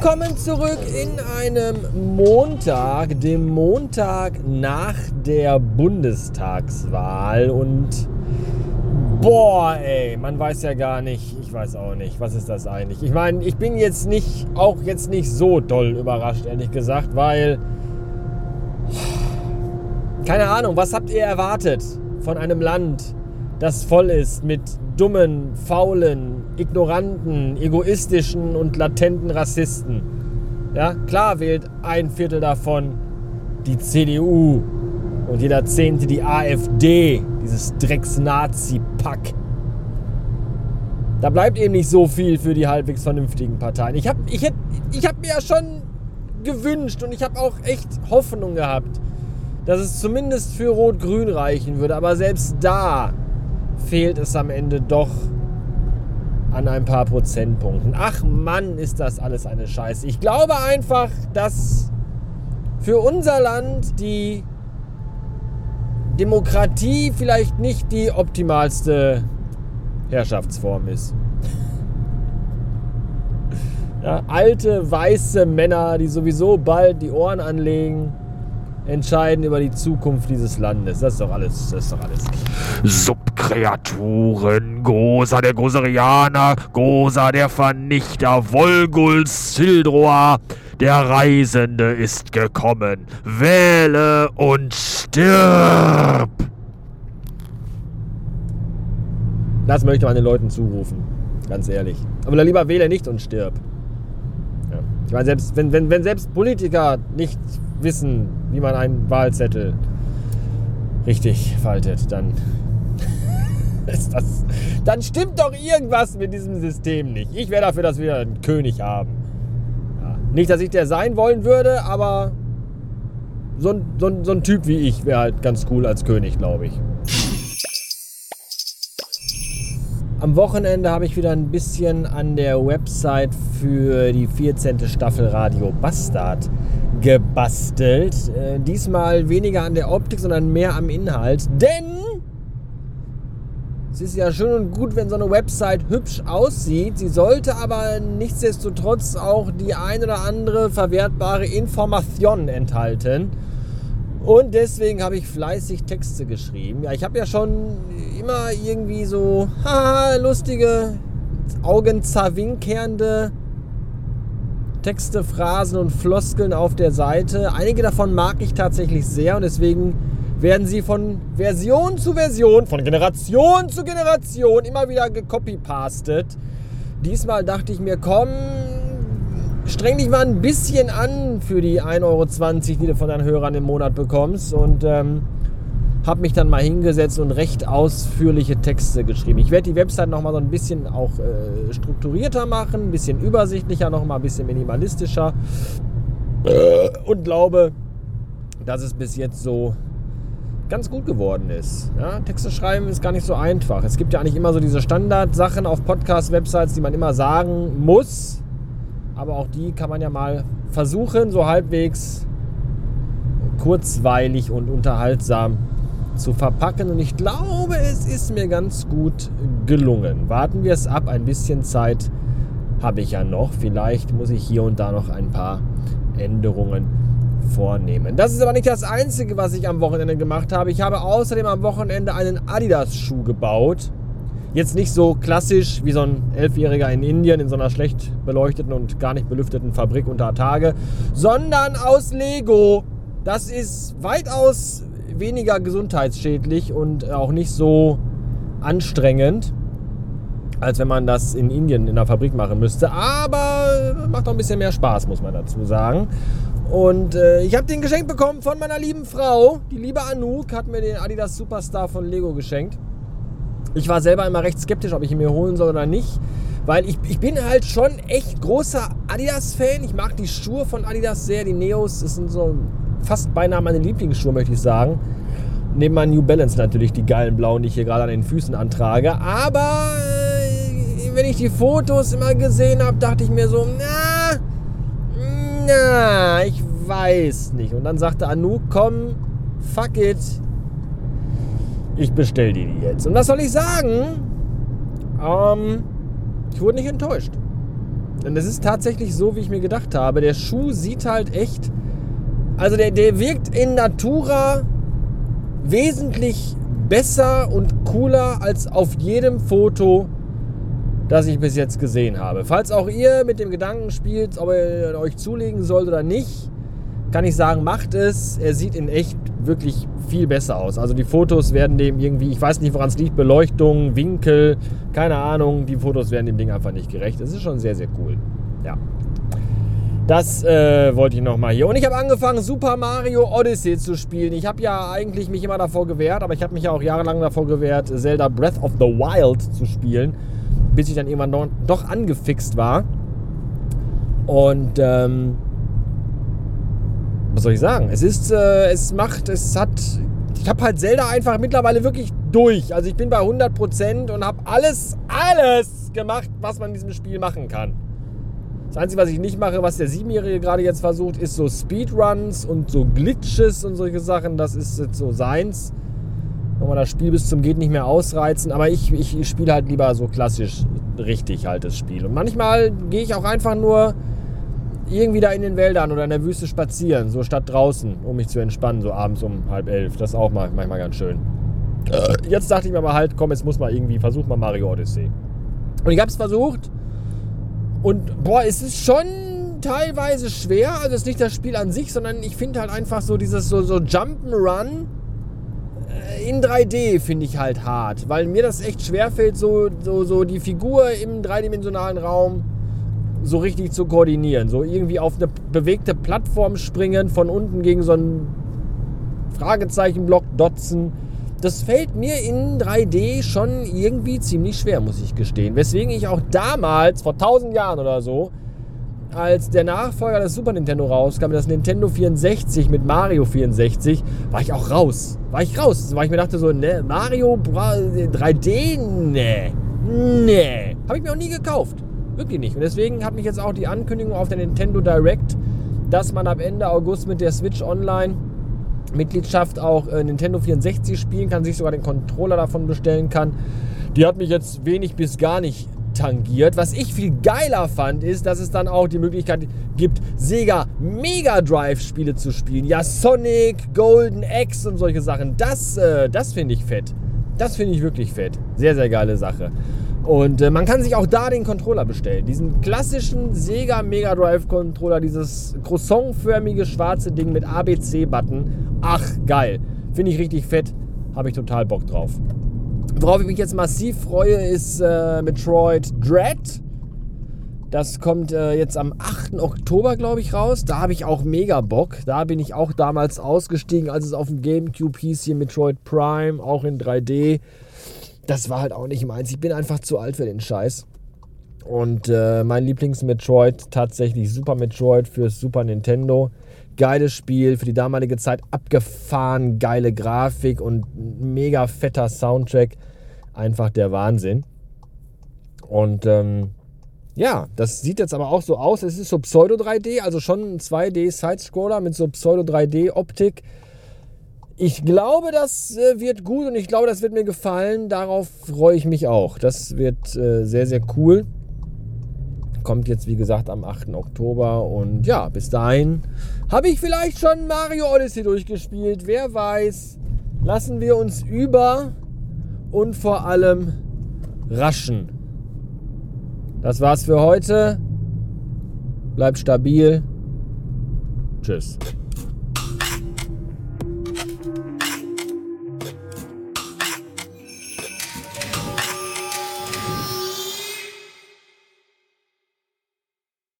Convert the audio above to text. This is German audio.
Willkommen zurück in einem Montag, dem Montag nach der Bundestagswahl und boah, ey, man weiß ja gar nicht, ich weiß auch nicht, was ist das eigentlich? Ich meine, ich bin jetzt nicht, auch jetzt nicht so doll überrascht, ehrlich gesagt, weil keine Ahnung, was habt ihr erwartet von einem Land, das voll ist mit dummen, faulen, ignoranten, egoistischen und latenten Rassisten. Ja, klar wählt ein Viertel davon die CDU und jeder Zehnte die AfD, dieses Drecks-Nazi-Pack. Da bleibt eben nicht so viel für die halbwegs vernünftigen Parteien. Ich habe ich ich hab mir ja schon gewünscht und ich habe auch echt Hoffnung gehabt, dass es zumindest für Rot-Grün reichen würde. Aber selbst da fehlt es am Ende doch an ein paar Prozentpunkten. Ach Mann, ist das alles eine Scheiße. Ich glaube einfach, dass für unser Land die Demokratie vielleicht nicht die optimalste Herrschaftsform ist. Ja, alte, weiße Männer, die sowieso bald die Ohren anlegen entscheiden über die Zukunft dieses Landes. Das ist doch alles, das ist doch alles. Subkreaturen, Gosa der Goserianer, Gosa der Vernichter, Volgul Sildroa, der Reisende ist gekommen. Wähle und stirb! Das möchte man den Leuten zurufen, ganz ehrlich. Aber lieber wähle nicht und stirb. Ich meine, selbst, wenn, wenn, wenn selbst Politiker nicht wissen, wie man einen Wahlzettel richtig faltet, dann ist das. Dann stimmt doch irgendwas mit diesem System nicht. Ich wäre dafür, dass wir einen König haben. Ja. Nicht, dass ich der sein wollen würde, aber so ein, so ein, so ein Typ wie ich wäre halt ganz cool als König, glaube ich. Am Wochenende habe ich wieder ein bisschen an der Website für die 14. Staffel Radio Bastard gebastelt. Äh, diesmal weniger an der Optik, sondern mehr am Inhalt. Denn es ist ja schön und gut, wenn so eine Website hübsch aussieht. Sie sollte aber nichtsdestotrotz auch die ein oder andere verwertbare Information enthalten. Und deswegen habe ich fleißig Texte geschrieben. Ja, ich habe ja schon immer irgendwie so haha, lustige, augenzerwinkernde Texte, Phrasen und Floskeln auf der Seite. Einige davon mag ich tatsächlich sehr und deswegen werden sie von Version zu Version, von Generation zu Generation immer wieder gecopypastet. Diesmal dachte ich mir, komm, streng dich mal ein bisschen an für die 1,20 Euro, die du von deinen Hörern im Monat bekommst. Und ähm, habe mich dann mal hingesetzt und recht ausführliche Texte geschrieben. Ich werde die Website noch mal so ein bisschen auch äh, strukturierter machen, ein bisschen übersichtlicher, noch mal ein bisschen minimalistischer und glaube, dass es bis jetzt so ganz gut geworden ist. Ja, Texte schreiben ist gar nicht so einfach. Es gibt ja eigentlich immer so diese Standardsachen auf Podcast-Websites, die man immer sagen muss. Aber auch die kann man ja mal versuchen, so halbwegs kurzweilig und unterhaltsam zu verpacken. Und ich glaube, es ist mir ganz gut gelungen. Warten wir es ab. Ein bisschen Zeit habe ich ja noch. Vielleicht muss ich hier und da noch ein paar Änderungen vornehmen. Das ist aber nicht das Einzige, was ich am Wochenende gemacht habe. Ich habe außerdem am Wochenende einen Adidas-Schuh gebaut. Jetzt nicht so klassisch wie so ein Elfjähriger in Indien in so einer schlecht beleuchteten und gar nicht belüfteten Fabrik unter Tage, sondern aus Lego. Das ist weitaus weniger gesundheitsschädlich und auch nicht so anstrengend, als wenn man das in Indien in der Fabrik machen müsste. Aber macht auch ein bisschen mehr Spaß, muss man dazu sagen. Und äh, ich habe den geschenkt bekommen von meiner lieben Frau. Die liebe Anouk hat mir den Adidas Superstar von Lego geschenkt. Ich war selber immer recht skeptisch, ob ich ihn mir holen soll oder nicht. Weil ich, ich bin halt schon echt großer Adidas-Fan. Ich mag die Schuhe von Adidas sehr. Die Neos, das sind so fast beinahe meine Lieblingsschuhe, möchte ich sagen. Neben meinen New Balance natürlich, die geilen blauen, die ich hier gerade an den Füßen antrage. Aber äh, wenn ich die Fotos immer gesehen habe, dachte ich mir so, na, na, ich weiß nicht. Und dann sagte Anouk, komm, fuck it, ich bestell die jetzt. Und was soll ich sagen? Ähm, ich wurde nicht enttäuscht. Und es ist tatsächlich so, wie ich mir gedacht habe. Der Schuh sieht halt echt. Also der, der wirkt in Natura wesentlich besser und cooler als auf jedem Foto, das ich bis jetzt gesehen habe. Falls auch ihr mit dem Gedanken spielt, ob ihr euch zulegen sollt oder nicht, kann ich sagen, macht es. Er sieht in echt wirklich viel besser aus. Also die Fotos werden dem irgendwie, ich weiß nicht, woran es liegt, Beleuchtung, Winkel, keine Ahnung, die Fotos werden dem Ding einfach nicht gerecht. Es ist schon sehr, sehr cool. Ja. Das äh, wollte ich nochmal hier. Und ich habe angefangen, Super Mario Odyssey zu spielen. Ich habe ja eigentlich mich immer davor gewehrt, aber ich habe mich ja auch jahrelang davor gewehrt, Zelda Breath of the Wild zu spielen, bis ich dann irgendwann doch, angefixt war. Und ähm, was soll ich sagen? Es ist, äh, es macht, es hat, ich habe halt Zelda einfach mittlerweile wirklich durch. Also ich bin bei 100% und habe alles, alles gemacht, was man in diesem Spiel machen kann. Das Einzige, was ich nicht mache, was der Siebenjährige gerade jetzt versucht, ist so Speedruns und so Glitches und solche Sachen. Das ist jetzt so seins. Nochmal das Spiel bis zum geht nicht mehr ausreizen. Aber ich, ich spiele halt lieber so klassisch richtig halt das Spiel. Und manchmal gehe ich auch einfach nur irgendwie da in den Wäldern oder in der Wüste spazieren, so statt draußen, um mich zu entspannen, so abends um halb elf. Das ist auch manchmal ganz schön. Äh, jetzt dachte ich mir aber halt, komm, jetzt muss mal irgendwie, versuch mal Mario Odyssey. Und ich habe es versucht und boah, es ist schon teilweise schwer. Also es ist nicht das Spiel an sich, sondern ich finde halt einfach so dieses so, so Jump'n'Run äh, in 3D finde ich halt hart, weil mir das echt schwer fällt, so, so, so die Figur im dreidimensionalen Raum so richtig zu koordinieren. So irgendwie auf eine bewegte Plattform springen, von unten gegen so einen Fragezeichenblock dotzen. Das fällt mir in 3D schon irgendwie ziemlich schwer, muss ich gestehen. Weswegen ich auch damals, vor 1000 Jahren oder so, als der Nachfolger des Super Nintendo rauskam, das Nintendo 64 mit Mario 64, war ich auch raus. War ich raus. Weil ich mir dachte so, ne, Mario 3D, ne, ne. Habe ich mir auch nie gekauft. Wirklich nicht. Und deswegen hat mich jetzt auch die Ankündigung auf der Nintendo Direct, dass man ab Ende August mit der Switch Online Mitgliedschaft auch äh, Nintendo 64 spielen kann, sich sogar den Controller davon bestellen kann. Die hat mich jetzt wenig bis gar nicht tangiert. Was ich viel geiler fand, ist, dass es dann auch die Möglichkeit gibt, Sega Mega Drive Spiele zu spielen. Ja, Sonic, Golden Axe und solche Sachen. Das, äh, das finde ich fett. Das finde ich wirklich fett. Sehr, sehr geile Sache. Und äh, man kann sich auch da den Controller bestellen. Diesen klassischen Sega Mega Drive Controller, dieses croissantförmige schwarze Ding mit ABC-Button. Ach, geil. Finde ich richtig fett. Habe ich total Bock drauf. Worauf ich mich jetzt massiv freue, ist äh, Metroid Dread. Das kommt äh, jetzt am 8. Oktober, glaube ich, raus. Da habe ich auch mega Bock. Da bin ich auch damals ausgestiegen, als es auf dem GameCube hieß, hier Metroid Prime, auch in 3D das war halt auch nicht meins. Ich bin einfach zu alt für den Scheiß. Und äh, mein Lieblings-Metroid, tatsächlich Super Metroid für Super Nintendo. Geiles Spiel, für die damalige Zeit abgefahren, geile Grafik und mega fetter Soundtrack. Einfach der Wahnsinn. Und ähm, ja, das sieht jetzt aber auch so aus. Es ist so Pseudo 3D, also schon ein 2D-Sidescroller mit so Pseudo 3D-Optik. Ich glaube, das äh, wird gut und ich glaube, das wird mir gefallen. Darauf freue ich mich auch. Das wird äh, sehr, sehr cool. Kommt jetzt, wie gesagt, am 8. Oktober. Und ja, bis dahin habe ich vielleicht schon Mario Odyssey durchgespielt. Wer weiß. Lassen wir uns über und vor allem raschen. Das war's für heute. Bleibt stabil. Tschüss.